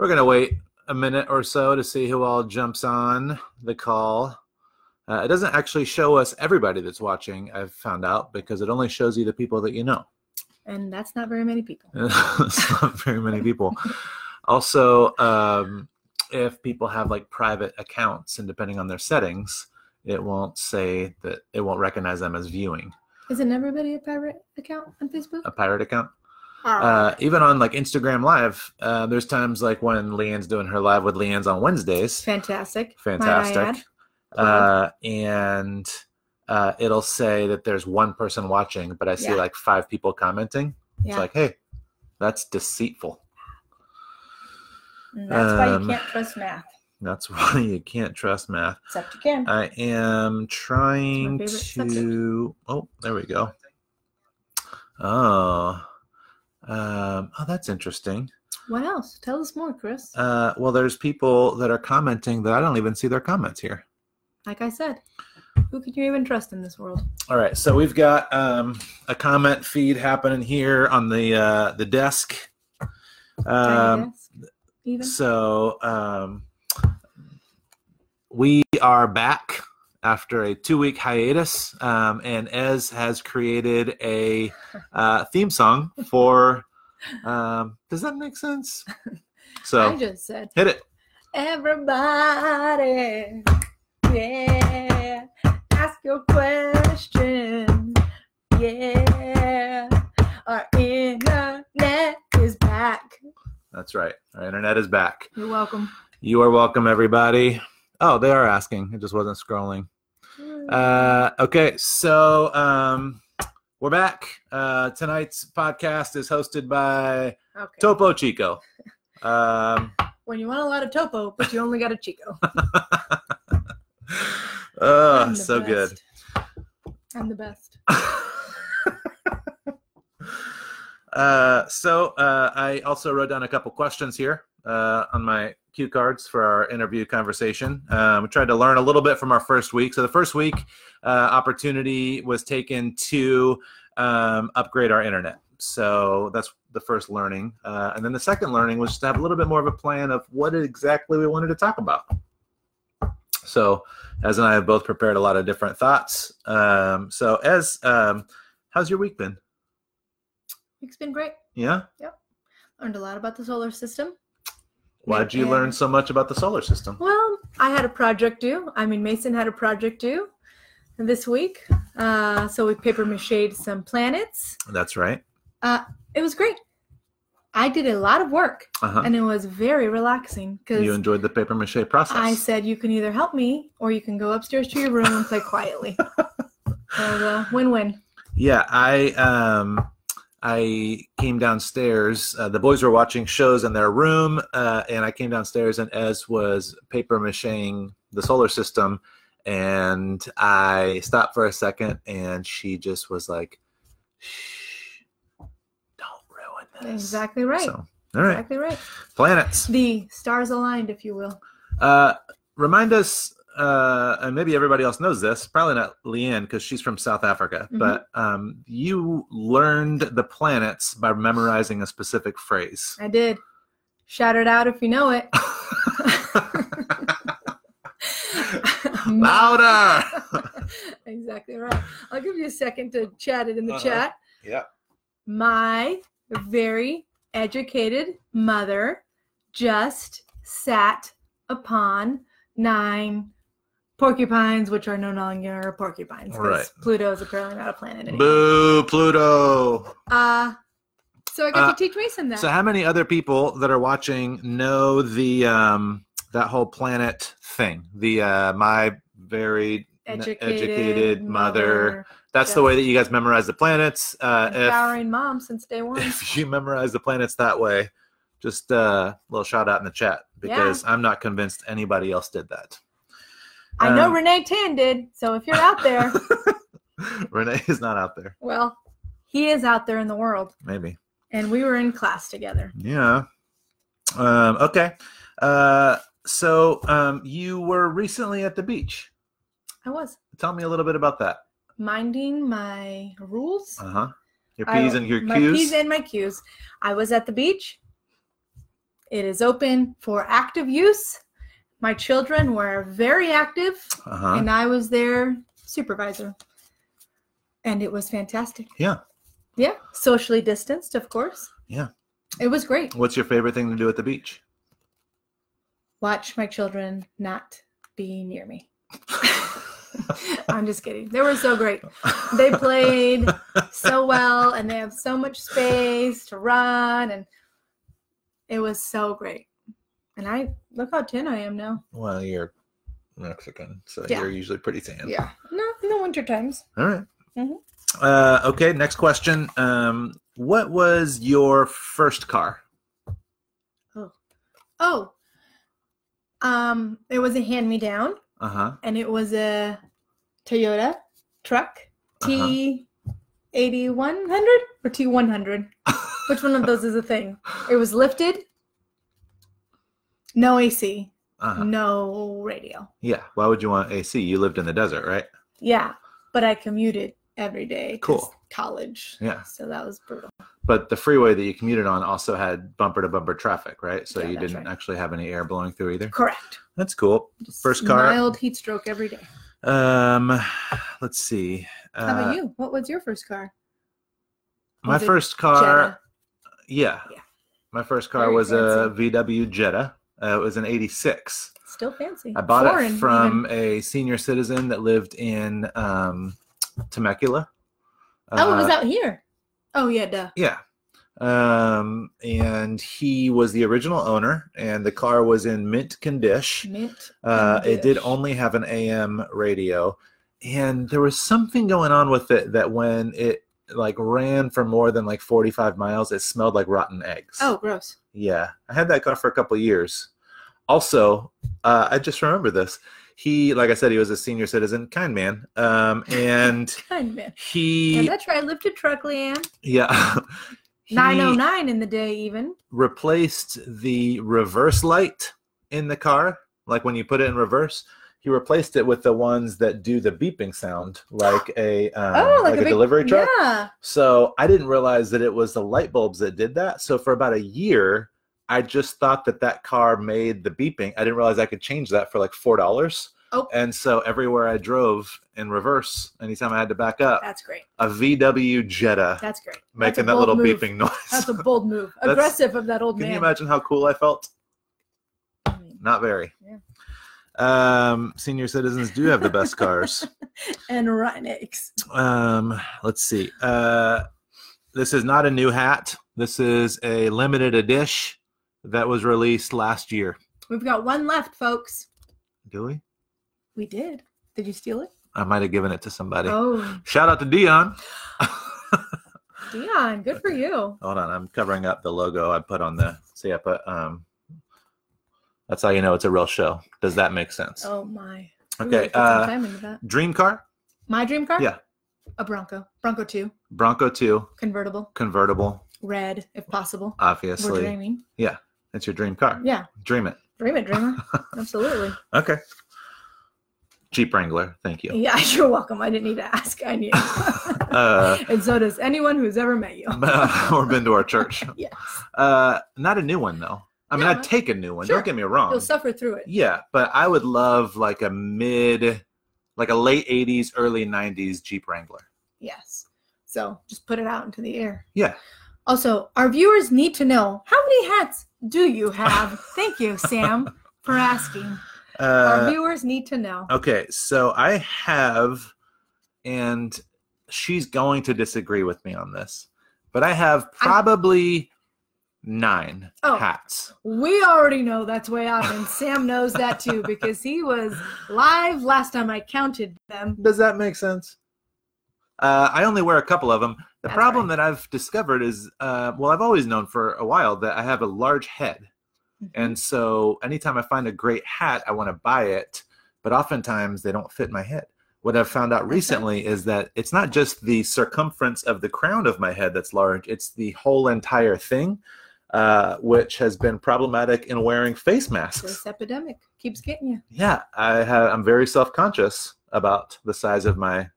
We're gonna wait a minute or so to see who all jumps on the call. Uh, it doesn't actually show us everybody that's watching. I've found out because it only shows you the people that you know. And that's not very many people. it's not very many people. Also, um, if people have like private accounts and depending on their settings, it won't say that it won't recognize them as viewing Isn't everybody a pirate account on Facebook? a pirate account. Uh, even on like Instagram Live, uh, there's times like when Leanne's doing her live with Leanne's on Wednesdays. Fantastic. might I add. Fantastic. Uh, and uh, it'll say that there's one person watching, but I see Yeah. like five people commenting. Yeah. It's like, hey, that's deceitful. And that's why um, you can't trust math. That's why you can't trust math. Except you can. I am trying favorite subject. to. Oh, there we go. Oh, um, oh, that's interesting. what else? Tell us more, Chris. Uh, well, there's people that are commenting that I don't even see their comments here. like I said, who can you even trust in this world? All right, so we've got um, a comment feed happening here on the uh, the desk. Um, desk, so um, we are back after a two week hiatus, um, and Ez has created a uh, theme song for. Um, does that make sense? So I just said, hit it. everybody, yeah, ask your question, yeah, our internet is back. That's right. Our internet is back. You're welcome. You are welcome, everybody. Oh, they are asking. It just wasn't scrolling. Uh, okay, so um, we're back. Uh, tonight's podcast is hosted by okay. Topo Chico. Um, when you want a lot of topo, but you only got a Chico. oh, so good. I'm the best. uh, so uh, I also wrote down a couple questions here uh, on my cue cards for our interview conversation. Um, we tried to learn a little bit from our first week. So the first week uh, opportunity was taken to um, upgrade our internet. So that's the first learning. Uh, and then the second learning was to have a little bit more of a plan of what exactly we wanted to talk about. So Ez and I have both prepared a lot of different thoughts. Um, so Ez um, how's your week been? It's been great. Yeah. Yep. Learned a lot about the solar system. Why'd you Yeah. learn so much about the solar system? Well, I had a project due. I mean, Mason had a project due this week. Uh, so we paper mached some planets. That's right. It was great. I did a lot of work Uh-huh. and it was very relaxing because You enjoyed the paper mache process. I said you can either help me or you can go upstairs to your room and play quietly. so uh, win-win. Yeah, I um I came downstairs. Uh, the boys were watching shows in their room, uh, and I came downstairs, and Ez was paper macheing the solar system, and I stopped for a second, and she just was like, "Shh, don't ruin this." Exactly right. So, all right, Exactly right. planets. The stars aligned, if you will. Uh, remind us, uh, and maybe everybody else knows this, probably not Leanne because she's from South Africa, Mhm. but um, you learned the planets by memorizing a specific phrase. I did. Shout it out if you know it. Louder! exactly right. I'll give you a second to chat it in the Uh-huh. chat. yeah. My very educated mother just sat upon nine porcupines, which are no longer porcupines. Right. Pluto is apparently not a planet anymore. Boo, Pluto. Uh, so I got Uh, to teach Mason that. So, how many other people that are watching know the um, that whole planet thing? The uh, my very n- educated, mother. That's the way that you guys memorize the planets. Uh, if, empowering mom since day one. if you memorize the planets that way, just uh, a little shout out in the chat because I'm not convinced anybody else did that. I know Um, Renee Tan did. So if you're out there, Renee is not out there. well, he is out there in the world, Maybe. and we were in class together. Yeah. Um, okay. Uh, so um, you were recently at the beach. I was Tell me a little bit about that. minding my rules. Uh huh. Your I- and your my Q's. P's and my Q's. I was at the beach. It is open for active use. My children were very active, Uh-huh. and I was their supervisor. And it was fantastic. Yeah. Yeah. Socially distanced, of course. Yeah. It was great. What's your favorite thing to do at the beach? Watch my children not be near me. I'm just kidding. They were so great. They played so well and they have so much space to run and it was so great. And I look how tin I am now. Well, you're Mexican, so Yeah. you're usually pretty tan. Yeah. No, no winter times. All right. Mhm. Uh, okay. Next question. Um, what was your first car? Oh. Oh, um, it was a hand me down Uh huh. and it was a Toyota truck Uh-huh. T eighty one hundred or T one hundred. Which one of those is a thing? It was lifted. No AC, Uh-huh. no radio. Yeah. Why would you want AC? You lived in the desert, right? Yeah, but I commuted every day. Cool. College. Yeah. So that was brutal. But the freeway that you commuted on also had bumper to bumper traffic, right? So Yeah, you didn't right. actually have any air blowing through either. Correct. That's cool. First car. Mild heat stroke every day. Um, let's see. Uh, How about you? What was your first car? My Was it first car. Jetta? Yeah. Yeah. My first car Very was a. VW Jetta. Uh, it was an 86. Still fancy. I bought Foreign, it from a senior citizen that lived in um, Temecula. even. Oh, it was Uh, out here. Oh yeah, duh. Yeah. Um, and he was the original owner, and the car was in mint condition. Mint. Uh, it did only have an AM radio, and there was something going on with it that when it like ran for more than like 45 miles, it smelled like rotten eggs. Oh, gross. Yeah, I had that car for a couple years. Also, uh, I just remember this. He, like I said, he was a senior citizen, kind man, um, and Kind man. he, Yeah, that's right. Lifted truck, Leanne. yeah, 909 in the day, even. replaced the reverse light in the car, like when you put it in reverse. He replaced it with the ones that do the beeping sound, like a um, Oh, like, like a, a big- delivery truck. Yeah. So I didn't realize that it was the light bulbs that did that. So for about a year, I just thought that that car made the beeping. I didn't realize I could change that for like four dollars. Oh. And so everywhere I drove in reverse, anytime I had to back up, That's great. a VW Jetta That's great. Making a that little move. beeping noise. That's a bold move. Aggressive of that old Can man. Can you imagine how cool I felt? I mean, Not very. Yeah. Um, senior citizens do have the best cars. and eggs. Um, let's see. Uh, this is not a new hat. This is a limited edition that was released last year. We've got one left, folks. Do we? We did. Did you steal it? I might have given it to somebody. Oh, Shout out to Dion. Dion, good for you. Hold on, I'm covering up the logo I put on the. See, I put. Um, that's how you know it's a real show. Does that make sense? Oh my. Okay, some uh, time into that. Dream car, My dream car? yeah. A Bronco. Bronco 2. Bronco 2, Convertible. convertible, Red, if possible. Obviously. We're dreaming. It's your dream car. Yeah. Dream it. Dream it, dreamer. Absolutely. Okay. Jeep Wrangler. Thank you. Yeah, you're welcome. I didn't need to ask. I knew. Uh, and so does anyone who's ever met you. or been to our church. Yes. Uh, not a new one though. I mean, No, I'd take a new one. sure. Don't get me wrong. You'll suffer through it. Yeah, but I would love like a mid, like a late '80s, early '90s Jeep Wrangler. Yes. So just put it out into the air. Yeah. Also, our viewers need to know how many hats do you have? Thank you, Sam, for asking. Our Uh, viewers need to know. okay, so I have, and she's going to disagree with me on this, but I have probably nine Oh. hats. We already know that's way off, and Sam knows that too because he was live last time I counted them. Does that make sense? Uh, I only wear a couple of them. The That's problem right. that I've discovered is, uh, well, I've always known for a while that I have a large head. Mm-hmm. And so anytime I find a great hat, I want to buy it, but oftentimes they don't fit my head. What I've found out recently is that it's not just the circumference of the crown of my head that's large, it's the whole entire thing, uh, which has been problematic in wearing face masks. This epidemic keeps getting you. Yeah, I have, I'm very self conscious about the size of my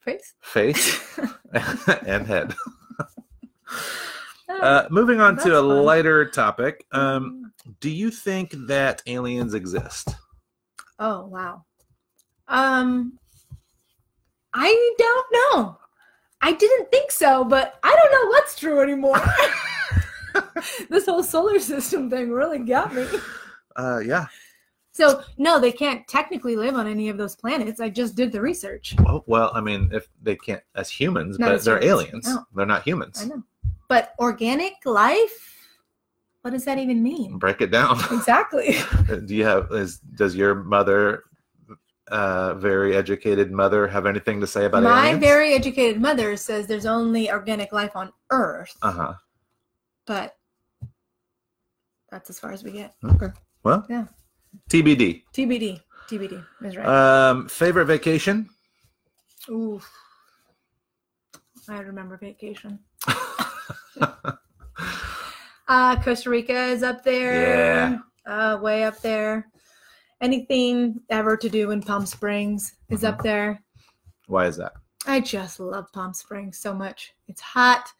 Face. face and head. Uh, moving on to a fun. lighter topic. Um, do you think that aliens exist? oh wow. Um, I don't know. I didn't think so, but I don't know what's true anymore. this whole solar system thing really got me. Uh, yeah. So no, they can't technically live on any of those planets. I just did the research. Well, well, I mean, if they can't as humans, Not but as they're humans. aliens. No. They're not humans. I know. But organic life? What does that even mean? Break it down. Exactly. do you have? Is does your mother, uh, very educated mother, have anything to say about it? My aliens? very educated mother says there's only organic life on Earth, Uh huh. But that's as far as we get. Okay. Well. Yeah. TBD. TBD. TBD is right. Um, favorite vacation? Ooh. I remember vacation. Uh, Costa Rica is up there. Uh, way up there. Anything ever to do in Palm Springs is up there. Why is that? I just love Palm Springs so much. It's hot.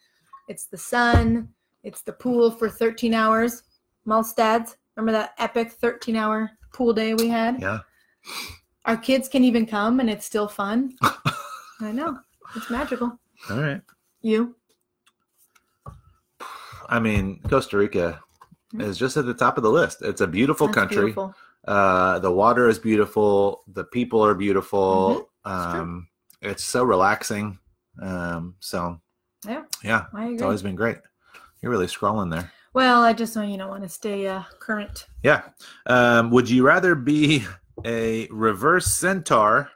It's the sun. It's the pool for 13 hours. Malstads. Remember that epic 13 hour pool day we had? Yeah. Our kids can even come and it's still fun. I know. It's magical. All right. You? I mean, Costa Rica Mhm. is just at the top of the list. It's a beautiful That's country. beautiful. Uh, the water is beautiful. The people are beautiful. Mm-hmm. Um, it's so relaxing. Um, so Yeah, yeah, I agree. it's always been great. You're really scrolling there. well, I just want you know want to stay uh, current. Yeah. Um, would you rather be a reverse centaur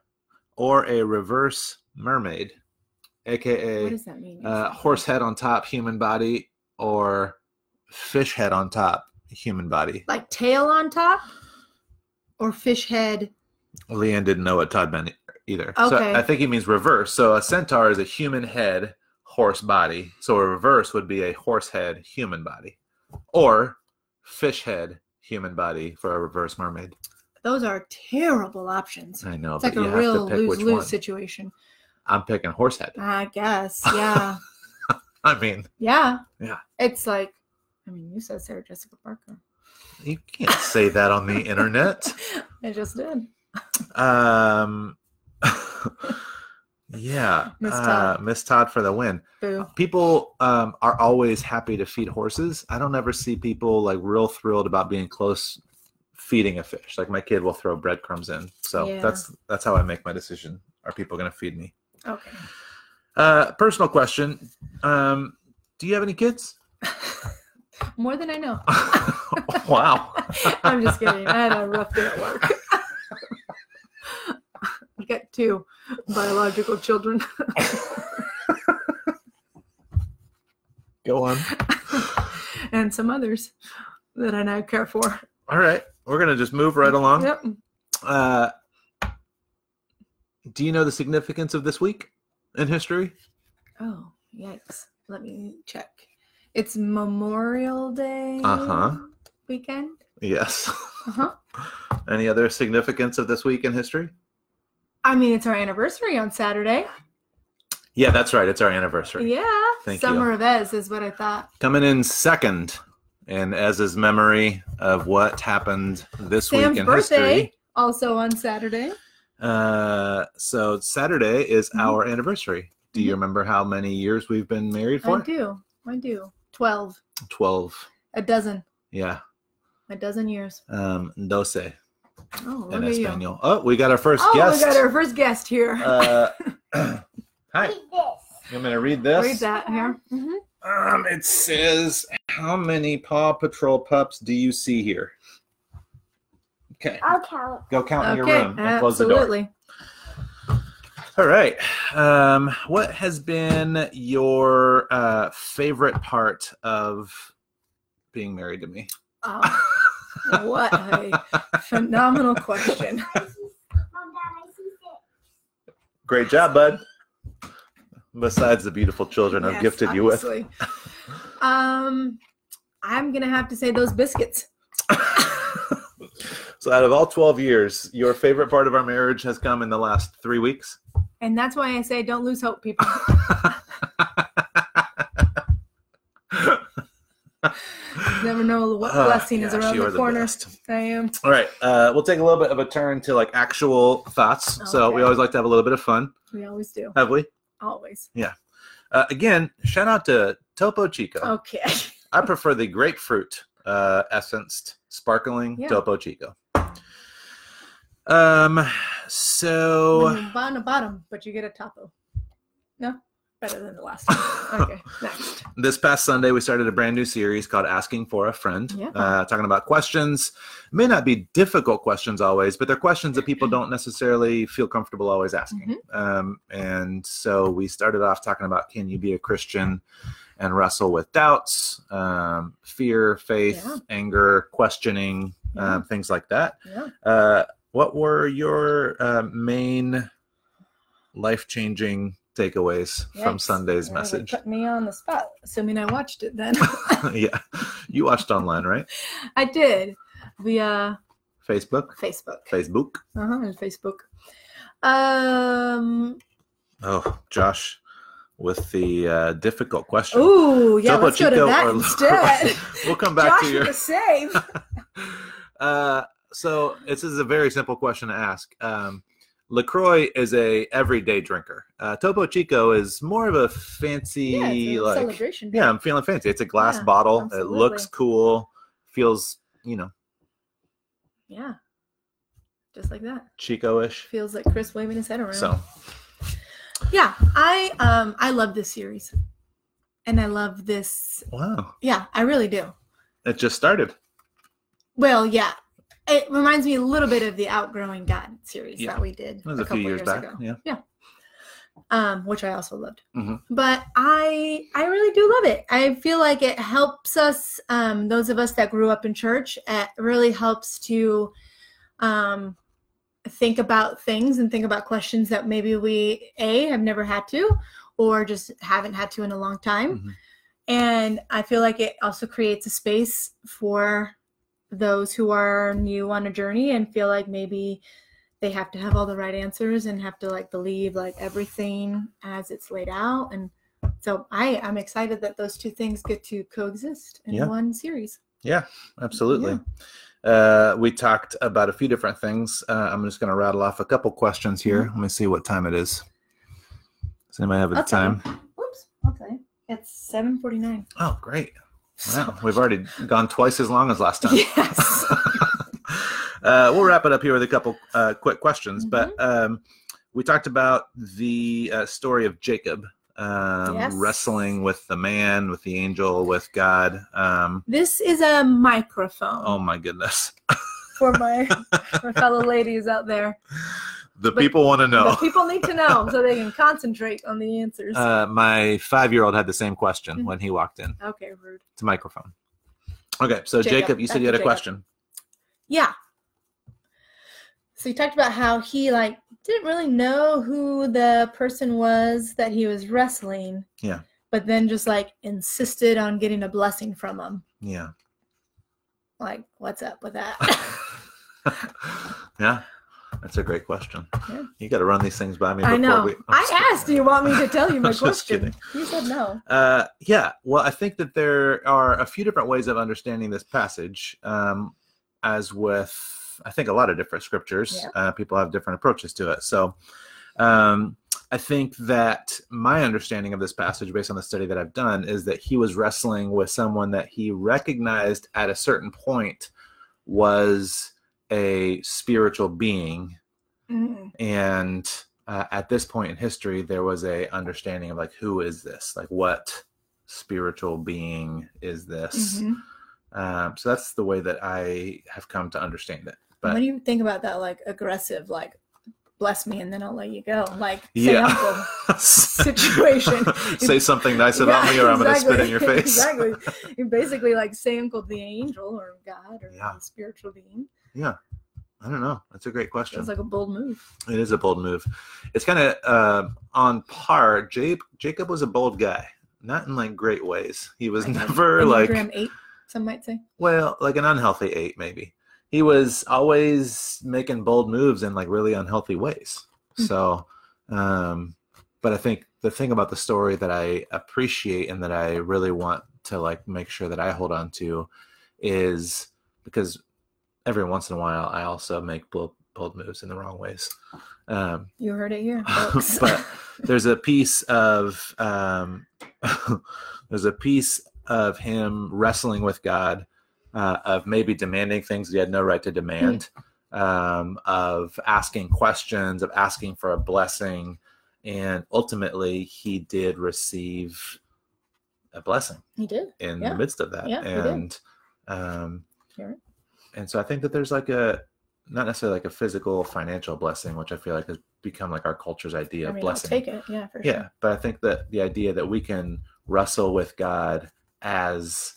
or a reverse mermaid, aka What does that mean? uh, horse head on top, human body, or fish head on top, human body? Like tail on top, or fish head? Leanne didn't know what Todd meant either. So Okay. I think he means reverse. So a centaur is a human head, horse body. So a reverse would be a horse head, human body. Or fish head, human body for a reverse mermaid. Those are terrible options. I know, It's like a real lose lose situation. I'm picking horse head. I guess. Yeah. I mean, yeah. Yeah. It's like, I mean, you said Sarah Jessica Parker. you can't say that on the internet. I just did. Um, yeah, Miss uh, Todd. Miss Todd for the win. Boo. People um, are always happy to feed horses. I don't ever see people like real thrilled about being close feeding a fish. Like my kid will throw breadcrumbs in. So Yeah. that's that's how I make my decision. Are people going to feed me? Okay. Uh, personal question. Um, do you have any kids? More than I know. wow. I'm just kidding. I had a rough day at work. Two biological children. Go on. and some others that I now care for. All right. We're going to just move right along. Yep. Uh, do you know the significance of this week in history? Oh, yikes. Let me check. It's Memorial Day Uh-huh. weekend. Yes. Uh-huh. Any other significance of this week in history? I mean, it's our anniversary on Saturday. Yeah, that's right. It's our anniversary. Yeah. Thank you. Summer of Ez is what I thought. Coming in second in Ez's memory of what happened this Sam's week in birthday, history. also on Saturday. Uh, so Saturday is Mhm. our anniversary. Do you Mhm. remember how many years we've been married for? I do. I do. 12. 12. A dozen. Yeah. A dozen years. Um, doce Oh, look in at you. Espanol. Oh, we got our first Oh, guest. we got our first guest here. Uh, hi. You want me to read this? Read that here. Mhm. Um, it says, "How many Paw Patrol pups do you see here?" Okay, I'll count. go count in your room and close the door. absolutely. All right. Um, what has been your uh, favorite part of being married to me? Oh, what a phenomenal question. Mom, Dad, I see six. Great job, bud. Besides the beautiful children I've Yes, gifted you with. Um, I'm gonna have to say those biscuits. so, out of all 12 years, your favorite part of our marriage has come in the last three weeks? And that's why I say don't lose hope, people. Never know what Ah, blessing is gosh, around the corner. I am. All right, uh, we'll take a little bit of a turn to like actual thoughts. So we always like to have a little bit of fun. We always do. Have we? Always. Uh, again, shout out to Topo Chico. Okay. I prefer the grapefruit uh, essenced sparkling Yeah. Topo Chico. Um, so When you're on the bottom, but you get a taco. No? Better than the last one. Okay. Next. this past Sunday, we started a brand new series called Asking for a Friend, Yeah. uh, talking about questions. May not be difficult questions always, but they're questions that people don't necessarily feel comfortable always asking. Mm-hmm. Um, and so we started off talking about can you be a Christian and wrestle with doubts, um, fear, faith, Yeah. anger, questioning, Yeah. um, things like that. Uh, what were your uh, main life changing takeaways from Sunday's Really message? Put me on the spot, assuming I watched it then. yeah, you watched online, right? I did via Facebook, Facebook. Facebook. Uh-huh, and Facebook. Um. Oh, Josh, with the uh, difficult question. Ooh, yeah. Topo let's go to Chico that or- instead. we'll come back Josh to your. save. uh, so this is a very simple question to ask. Um, Lacroix is a everyday drinker. Uh, Topo Chico is more of a fancy, Yeah, a like celebration. yeah, I'm feeling fancy. It's a glass Yeah, bottle. It looks cool. Feels you know Yeah. Just like that. Chico-ish. Feels like Chris waving his head around. So yeah, I um I love this series. And I love this wow, yeah, I really do. it just started. Well, yeah. It reminds me a little bit of the Outgrowing God series Yeah. that we did a, few couple years, back. ago. Yeah. um, which I also loved. Mhm. But I I really do love it. I feel like it helps us, um, those of us that grew up in church. It really helps to um, think about things and think about questions that maybe we a have never had to, or just haven't had to in a long time. Mhm. And I feel like it also creates a space for those who are new on a journey and feel like maybe they have to have all the right answers and have to like believe like everything as it's laid out and so i i'm excited that those two things get to coexist in Yeah. one series Yeah, absolutely. Uh, we talked about a few different things. Uh, I'm just going to rattle off a couple questions here. Let me see what time it is. Does anybody have tell you. time? oops you it's 749 Oh, great. Wow, we've already gone twice as long as last time. yes uh, we'll wrap it up here with a couple uh, quick questions. But Mm-hmm. um, we talked about the uh, story of Jacob um, Yes. wrestling with the man, with the angel, with God. Um, this is a microphone oh my goodness. for my my fellow ladies out there The But- people want to know. the people need to know so they can concentrate on the answers Uh, my five-year-old had the same question Mhm. when he walked in. okay rude It's a microphone. Okay, so Jacob. Jacob, you said you had a Jacob. question. Yeah. So he talked about how he like didn't really know who the person was that he was wrestling. Yeah. But then just like insisted on getting a blessing from him. Yeah. Like, what's up with that? yeah, that's a great question. Yeah. You got to run these things by me. I know. We, kidding. asked, do you want me to tell you my question? kidding. You said no. Uh, yeah, well, I think that there are a few different ways of understanding this passage. Um, as with, I think, a lot of different scriptures, Yeah. uh, people have different approaches to it. So, um, I think that my understanding of this passage, based on the study that I've done, is that he was wrestling with someone that he recognized at a certain point was a spiritual being Mm, and uh, at this point in history there was a understanding of like who is this like what spiritual being is this mhm. um, so that's the way that i have come to understand it but when you think about that like aggressive, like bless me and then I'll let you go? Like say yeah situation. say something nice about Yeah, me or i'm gonna spit in your face exactly. You basically like say uncle the angel or God or Yeah. spiritual being. Yeah i don't know that's a great question It's like a bold move. it is a bold move it's kind of uh, on par jacob jacob was a bold guy not in like great ways he was Like never like eight, some might say. Well, like an unhealthy eight, maybe. He was always making bold moves in like really unhealthy ways. Hmm. So, um, but I think the thing about the story that I appreciate and that I really want to like make sure that I hold on to is because every once in a while I also make bold, bold moves in the wrong ways. Um, You heard it here, but there's a piece of um, there's a piece of him wrestling with God, uh, of maybe demanding things he had no right to demand, um, of asking questions, of asking for a blessing, and ultimately he did receive a blessing he did. in Yeah. the midst of that, Yeah, he did. and um. And so I think that there's like a not necessarily like a physical financial blessing, which I feel like has become like our culture's idea I of blessing. I'll take it. Yeah, for Yeah, sure. but I think that the idea that we can wrestle with God as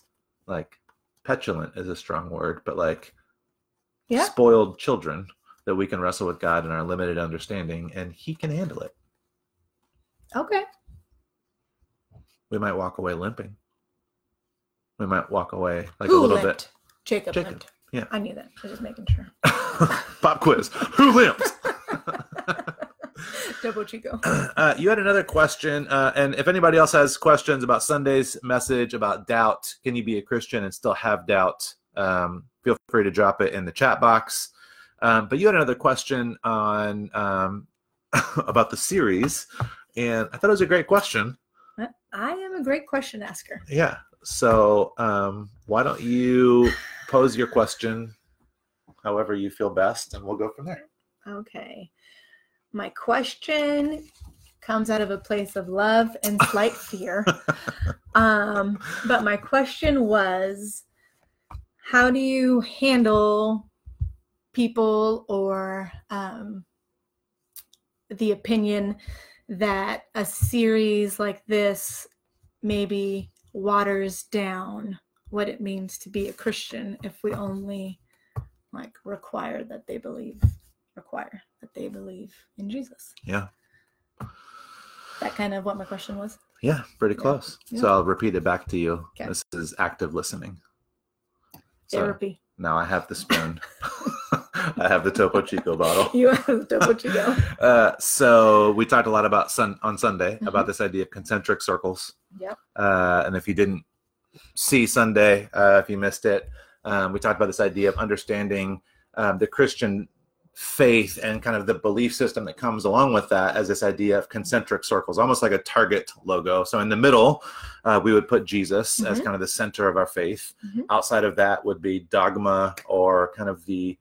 like petulant is a strong word, but like Yeah. spoiled children that we can wrestle with God in our limited understanding and he can handle it. Okay. We might walk away limping. We might walk away like Who a little limped? Jacob, Jacob, limped. Yeah. I knew that. I was just making sure. Pop quiz. Who limps? Double Chico. Uh, you had another question, uh, and if anybody else has questions about Sunday's message about doubt, can you be a Christian and still have doubt? Um, feel free to drop it in the chat box. Um, but you had another question on um, about the series, and I thought it was a great question. I am a great question asker. Yeah. So um, why don't you pose your question, however you feel best, and we'll go from there. Okay. My question comes out of a place of love and slight fear. Um, but my question was how do you handle people or um, the opinion that a series like this maybe waters down what it means to be a Christian if we only like require that they believe require that they believe in Jesus. Yeah. That kind of what my question was. Yeah, pretty close. Yeah. So I'll repeat it back to you. Okay. This is active listening. So Therapy. now I have the spoon. I have the Topo Chico bottle. You have to what you go. Uh, so we talked a lot about sun on Sunday Mhm. about this idea of concentric circles. Yep. Uh, and if you didn't see Sunday, uh, if you missed it, um, we talked about this idea of understanding um, the Christian faith and kind of the belief system that comes along with that as this idea of concentric circles, almost like a target logo. So in the middle, uh, we would put Jesus as Mhm. kind of the center of our faith. Mhm. Outside of that would be dogma or kind of the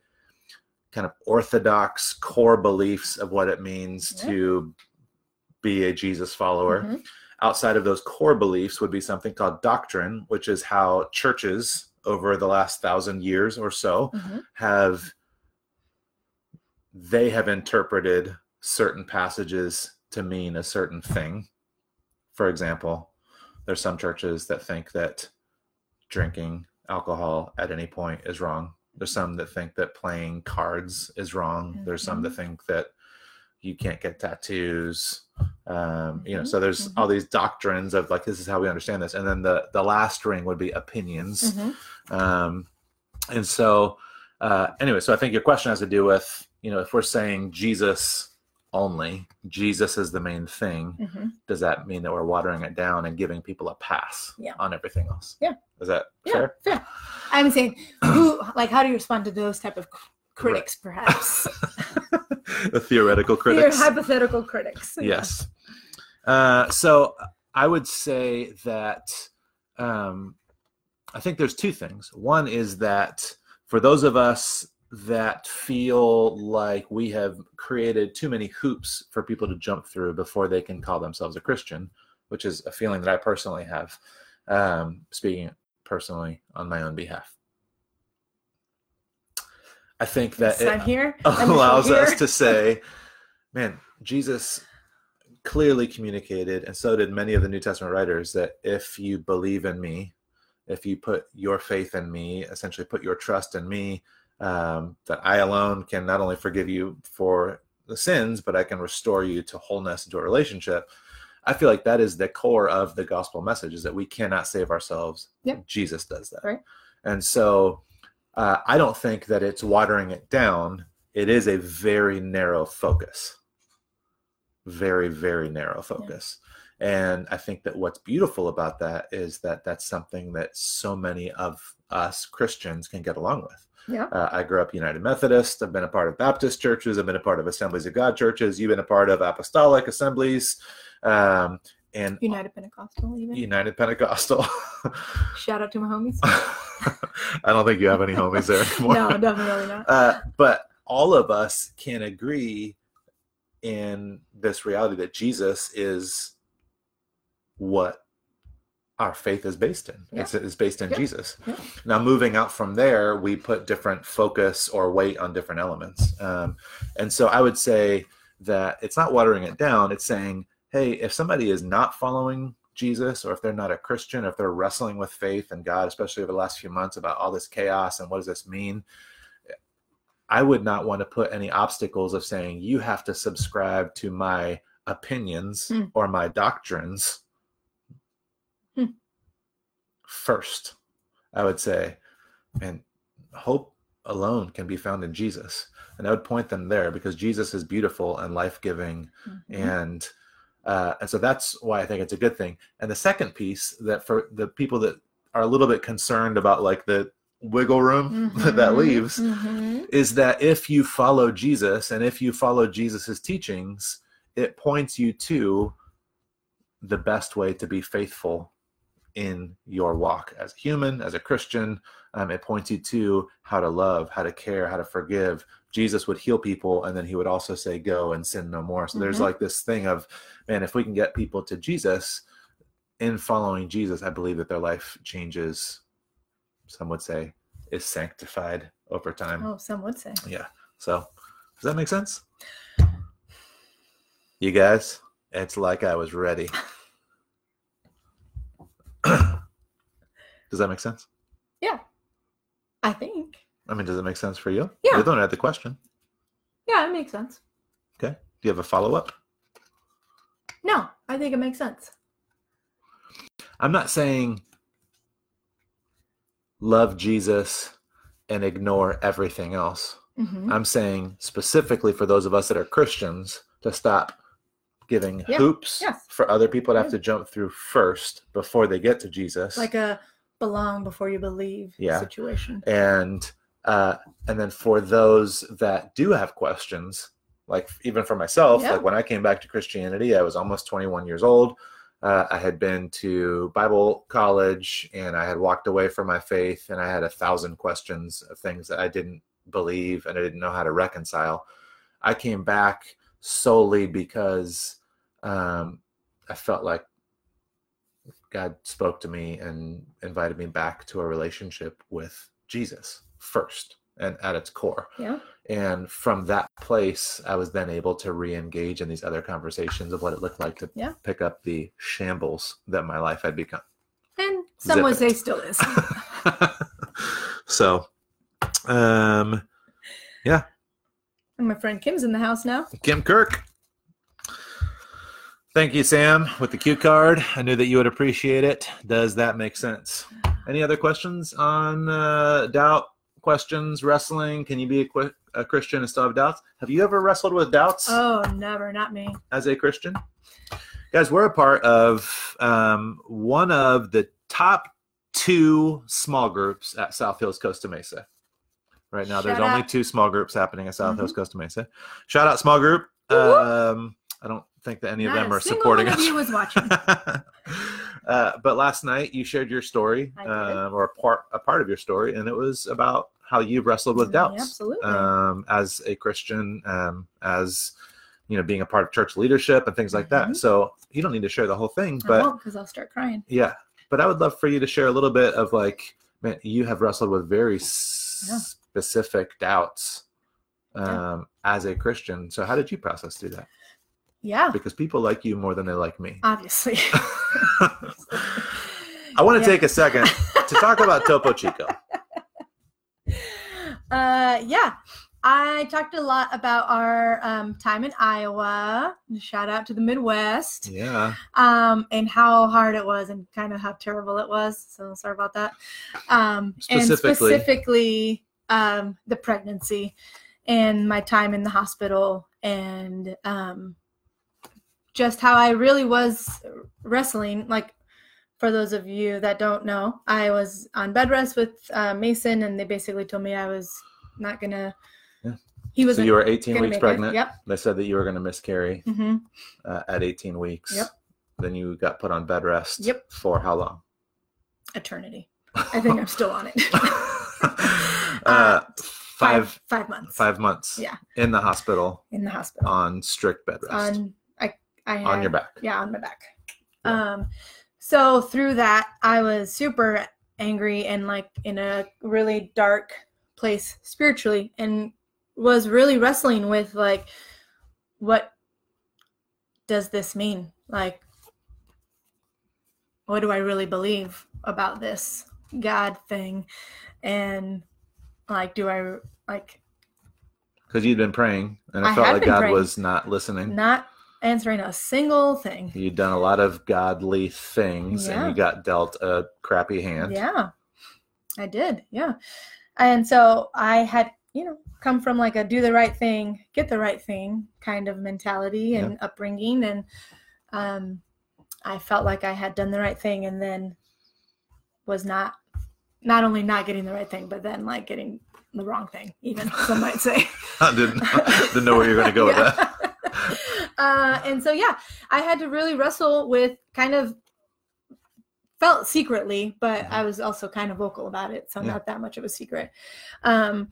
kind of orthodox core beliefs of what it means Yeah. to be a Jesus follower Mhm. outside of those core beliefs would be something called doctrine, which is how churches over the last thousand years or so Mhm. have they have interpreted certain passages to mean a certain thing. For example, there's some churches that think that drinking alcohol at any point is wrong. There's some that think that playing cards is wrong. There's some that think that you can't get tattoos. Um, you know, Mhm, so there's all these doctrines of like this is how we understand this, and then the the last ring would be opinions. Um, and so, uh, anyway, so I think your question has to do with, you know, if we're saying Jesus only, Jesus is the main thing, Mhm. does that mean that we're watering it down and giving people a pass Yeah. on everything else? Yeah. Is that Yeah, fair? fair. I'm saying, who, like, how do you respond to those type of cr- critics, perhaps? the theoretical critics. hypothetical critics. yes. Uh, so I would say that um, I think there's two things. One is that for those of us that feel like we have created too many hoops for people to jump through before they can call themselves a Christian, which is a feeling that I personally have, um, speaking personally on my own behalf. I think that Yes, it- here. Allows here. us to say, man, Jesus clearly communicated, and so did many of the New Testament writers, that if you believe in me, if you put your faith in me, essentially put your trust in me, um, that I alone can not only forgive you for the sins, but I can restore you to wholeness into a relationship. I feel like that is the core of the gospel message: is that we cannot save ourselves. Yep. Jesus does that, Right. and so uh, I don't think that it's watering it down. It is a very narrow focus, very very narrow focus. And I think that what's beautiful about that is that that's something that so many of us Christians can get along with. Yeah. Uh, I grew up United Methodist. I've been a part of Baptist churches. I've been a part of Assemblies of God churches. You've been a part of Apostolic Assemblies, um, and United Pentecostal, even. United Pentecostal. Shout out to my homies. I don't think you have any homies there anymore. no, definitely not. Uh, but all of us can agree in this reality that Jesus is what our faith is based in. Yeah. It's, it's based in Yeah. Jesus. Yeah. Now, moving out from there, we put different focus or weight on different elements. Um, and so I would say that it's not watering it down. It's saying, hey, if somebody is not following Jesus or if they're not a Christian, or if they're wrestling with faith and God, especially over the last few months about all this chaos and what does this mean, I would not want to put any obstacles of saying you have to subscribe to my opinions Hmm. or my doctrines. First. I would say, and hope alone can be found in Jesus. And I would point them there because Jesus is beautiful and life giving Mhm. and uh, and so that's why I think it's a good thing. And the second piece that for the people that are a little bit concerned about like the wiggle room that Mhm. leaves Mhm. is that if you follow Jesus and if you follow Jesus's teachings, it points you to the best way to be faithful in your walk as a human, as a Christian. Um, it points you to how to love, how to care, how to forgive. Jesus would heal people, and then he would also say, "Go and sin no more." So there's Mhm. like this thing of, man, if we can get people to Jesus in following Jesus, I believe that their life changes. Some would say is sanctified over time. Oh, some would say. Yeah. So, does that make sense? You guys, it's like I was ready. does that make sense? Yeah. I think. I mean, does it make sense for you? Yeah. One who had the question. Yeah, it makes sense. Okay. Do you have a follow up? No, I think it makes sense. I'm not saying love Jesus and ignore everything else. Mhm. I'm saying specifically for those of us that are Christians to stop giving Yeah. hoops Yes. for other people to have to jump through first before they get to Jesus. Like a belong before you believe Yeah. situation. and uh, and then for those that do have questions, like even for myself, Yeah. like when I came back to Christianity, I was almost 21 years old. Uh, I had been to Bible college and I had walked away from my faith, and I had a thousand questions of things that I didn't believe and I didn't know how to reconcile. I came back solely because um, I felt like God spoke to me and invited me back to a relationship with Jesus first and at its core. Yeah. And from that place, I was then able to re engage in these other conversations of what it looked like to Yeah. pick up the shambles that my life had become. And some Zip would it. say still is. so, um, And my friend Kim's in the house now. Kim Kirk. Thank you, Sam, with the cue card. I knew that you would appreciate it. Does that make sense? Any other questions on uh, doubt, questions, wrestling? Can you be a, qu- a Christian and still have doubts? Have you ever wrestled with doubts Oh, never, not me. as a Christian? Guys, we're a part of um, one of the top two small groups at South Hills Costa Mesa. Right now, there's Shout only two small groups happening at South Mhm. Hills Costa Mesa. Shout out, small group. Um, I don't think that any of them are supporting us. you was watching. uh, but last night you shared your story, um, or a part a part of your story, and it was about how you've wrestled with doubts Absolutely. um, as a Christian, um, as you know, being a part of church leadership and things like that. Mhm. So you don't need to share the whole thing, but because I'll start crying. yeah. But I would love for you to share a little bit of like, man, you have wrestled with very Yeah. Specific doubts um, Yeah. as a Christian. So how did you process through that? Yeah, Because people like you more than they like me. obviously. I want to Yeah. take a second to talk about Topo Chico. Uh, yeah, I talked a lot about our um, time in Iowa. Shout out to the Midwest. Yeah. um, and how hard it was and kind of how terrible it was. So sorry about that. Um, and Specifically- specifically um, the pregnancy and my time in the hospital and um, just how I really was wrestling. Like for those of you that don't know, I was on bed rest with uh, Mason, and they basically told me I was not gonna. Yeah. He was. So you were 18 weeks make it. pregnant. Yep. They said that you were going to miscarry hmm uh, at 18 weeks. Yep. Then you got put on bed rest. Yep. For how long? Eternity. I think I'm still on it. uh, five five months. five months. Yeah. In the hospital in the hospital. on strict bed rest On I I had, on your back. Yeah, on my back. Yeah. Um, so through that, I was super angry and like in a really dark place spiritually, and was really wrestling with like, what does this mean? Like, what do I really believe about this God thing? And like, do I like Because you'd been praying, and it I felt like God praying. was not listening. not answering a single thing? You'd done a lot of godly things, and you got dealt a crappy hand. Yeah, I did. Yeah. And so I had, you know, come from like a do the right thing, get the right thing kind of mentality and upbringing. And um, I felt like I had done the right thing and then was not, not only not getting the right thing, but then like getting the wrong thing, even some might say. I didn't, didn't know where you were going to go with that. that. uh, and so, yeah, I had to really wrestle with kind of felt secretly, but I was also kind of vocal about it, so Yeah. not that much of a secret. Um,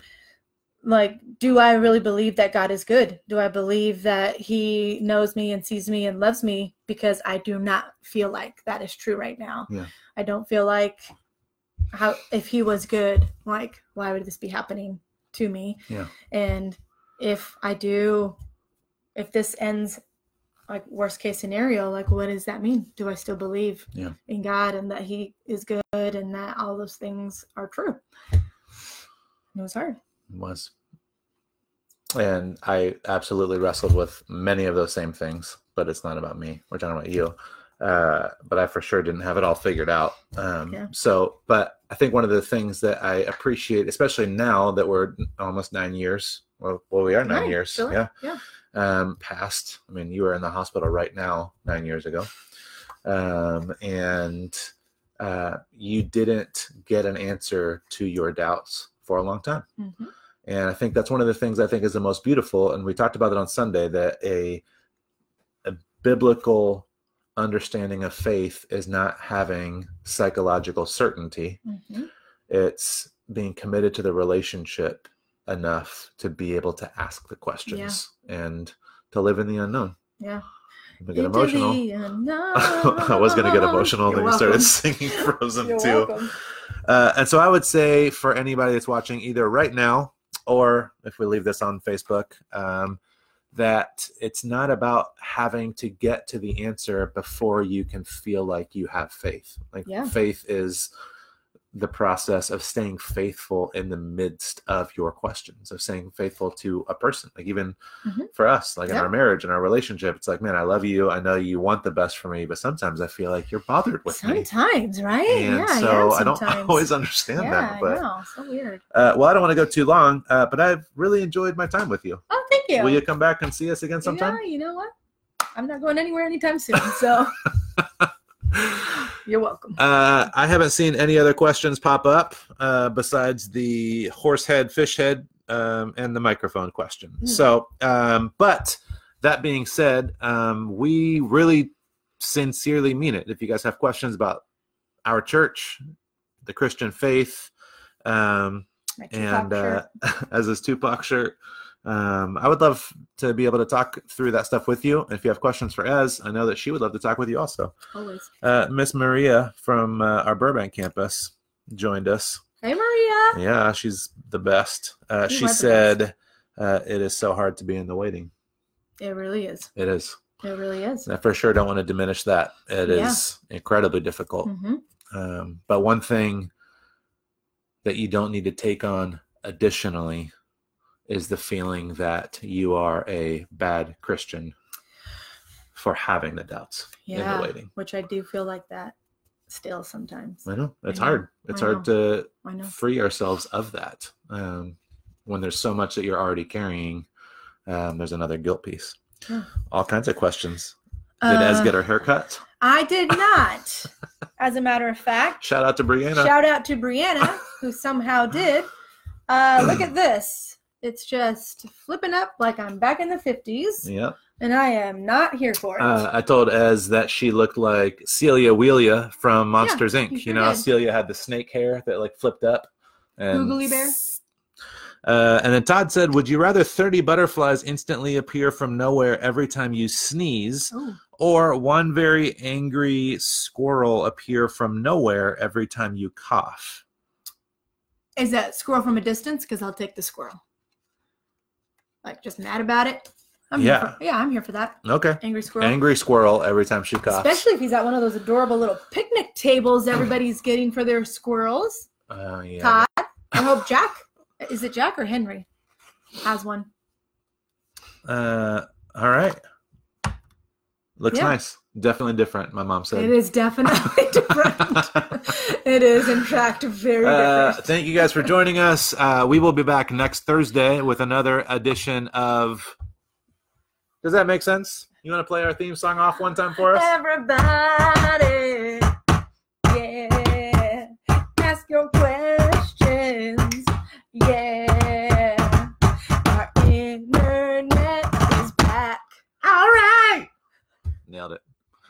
like, do I really believe that God is good? Do I believe that He knows me and sees me and loves me? Because I do not feel like that is true right now. Yeah. I don't feel like how if He was good, like why would this be happening to me? Yeah. And if I do, if this ends like worst case scenario, like what does that mean? Do I still believe Yeah. in God and that He is good and that all those things are true? It was hard. Was. And I absolutely wrestled with many of those same things, but it's not about me. We're talking about you. Uh, but I for sure didn't have it all figured out. Um, Yeah. So, but I think one of the things that I appreciate, especially now that we're almost nine years, well, well we are nine Nine, years, sure, yeah, yeah. um, past. I mean, you were in the hospital right now nine years ago, um, and uh, you didn't get an answer to your doubts for a long time. Mhm. And I think that's one of the things I think is the most beautiful. And we talked about it on Sunday that a, a biblical understanding of faith is not having psychological certainty, Mhm. it's being committed to the relationship enough to be able to ask the questions and to live in the unknown. Yeah. I'm get emotional. I was going to get emotional, You're then you started singing Frozen You're too. Uh, and so I would say for anybody that's watching either right now or if we leave this on Facebook, um, that it's not about having to get to the answer before you can feel like you have faith. Like Yeah. faith is the process of staying faithful in the midst of your questions, of staying faithful to a person. Like even Mhm. for us, like in our marriage and our relationship, it's like, man, I love you. I know you want the best for me, but sometimes I feel like you're bothered with me. Sometimes, right? And yeah, so yeah, I don't always understand yeah, that. But I know. So weird. uh, well, I don't want to go too long, uh, but I've really enjoyed my time with you. Oh, thank you. Will you come back and see us again sometime? Yeah, you know what? I'm not going anywhere anytime soon. So you're welcome. Uh, I haven't seen any other questions pop up uh, besides the horse head, fish head, um, and the microphone question. Hmm. So, um, but that being said, um, we really sincerely mean it. If you guys have questions about our church, the Christian faith, um, and uh, as his Tupac shirt. Um, I would love to be able to talk through that stuff with you. If you have questions for Ez, I know that she would love to talk with you also. always. Uh, Miss Maria from uh, our Burbank campus joined us. Hey, Maria. Yeah, she's the best. Uh, she said uh, it is so hard to be in the waiting. It really is. It is. It really is. I for sure don't want to diminish that. It is Yeah. incredibly difficult. hmm Um, but one thing that you don't need to take on additionally is the feeling that you are a bad Christian for having the doubts in Yeah. the waiting. Which I do feel like that still sometimes. I know it's know. hard. It's I hard to free ourselves of that um, when there's so much that you're already carrying. Um, there's another guilt piece. Yeah. All kinds of questions. Did Ez Uh, get her haircut? I did not. as a matter of fact. Shout out to Brianna. Shout out to Brianna, who somehow did. Uh, look at this. It's just flipping up like I'm back in the 50s, yeah. and I am not here for it. Uh, I told Ez that she looked like Celia Wheelia from Monsters Inc. you You, know, did. Celia had the snake hair that like flipped up. And, Googly bear? Uh, and then Todd said, "Would you rather thirty butterflies instantly appear from nowhere every time you sneeze, Ooh. or one very angry squirrel appear from nowhere every time you cough?" Is that squirrel from a distance? Because I'll take the squirrel. Like just mad about it. I'm Yeah. Here for, yeah, I'm here for that. Okay. Angry squirrel. Angry squirrel every time she coughs. Especially if he's at one of those adorable little picnic tables everybody's getting for their squirrels. Oh yeah. Todd. I hope Jack. Is it Jack or Henry? Has one. Uh, all right. Looks Yeah. nice. Definitely different. My mom said. It is definitely different. it is, in fact, very Uh, different. thank you guys for joining us. Uh, we will be back next Thursday with another edition of. Does that make sense? You want to play our theme song off one time for us? Everybody, yeah, ask your questions, yeah.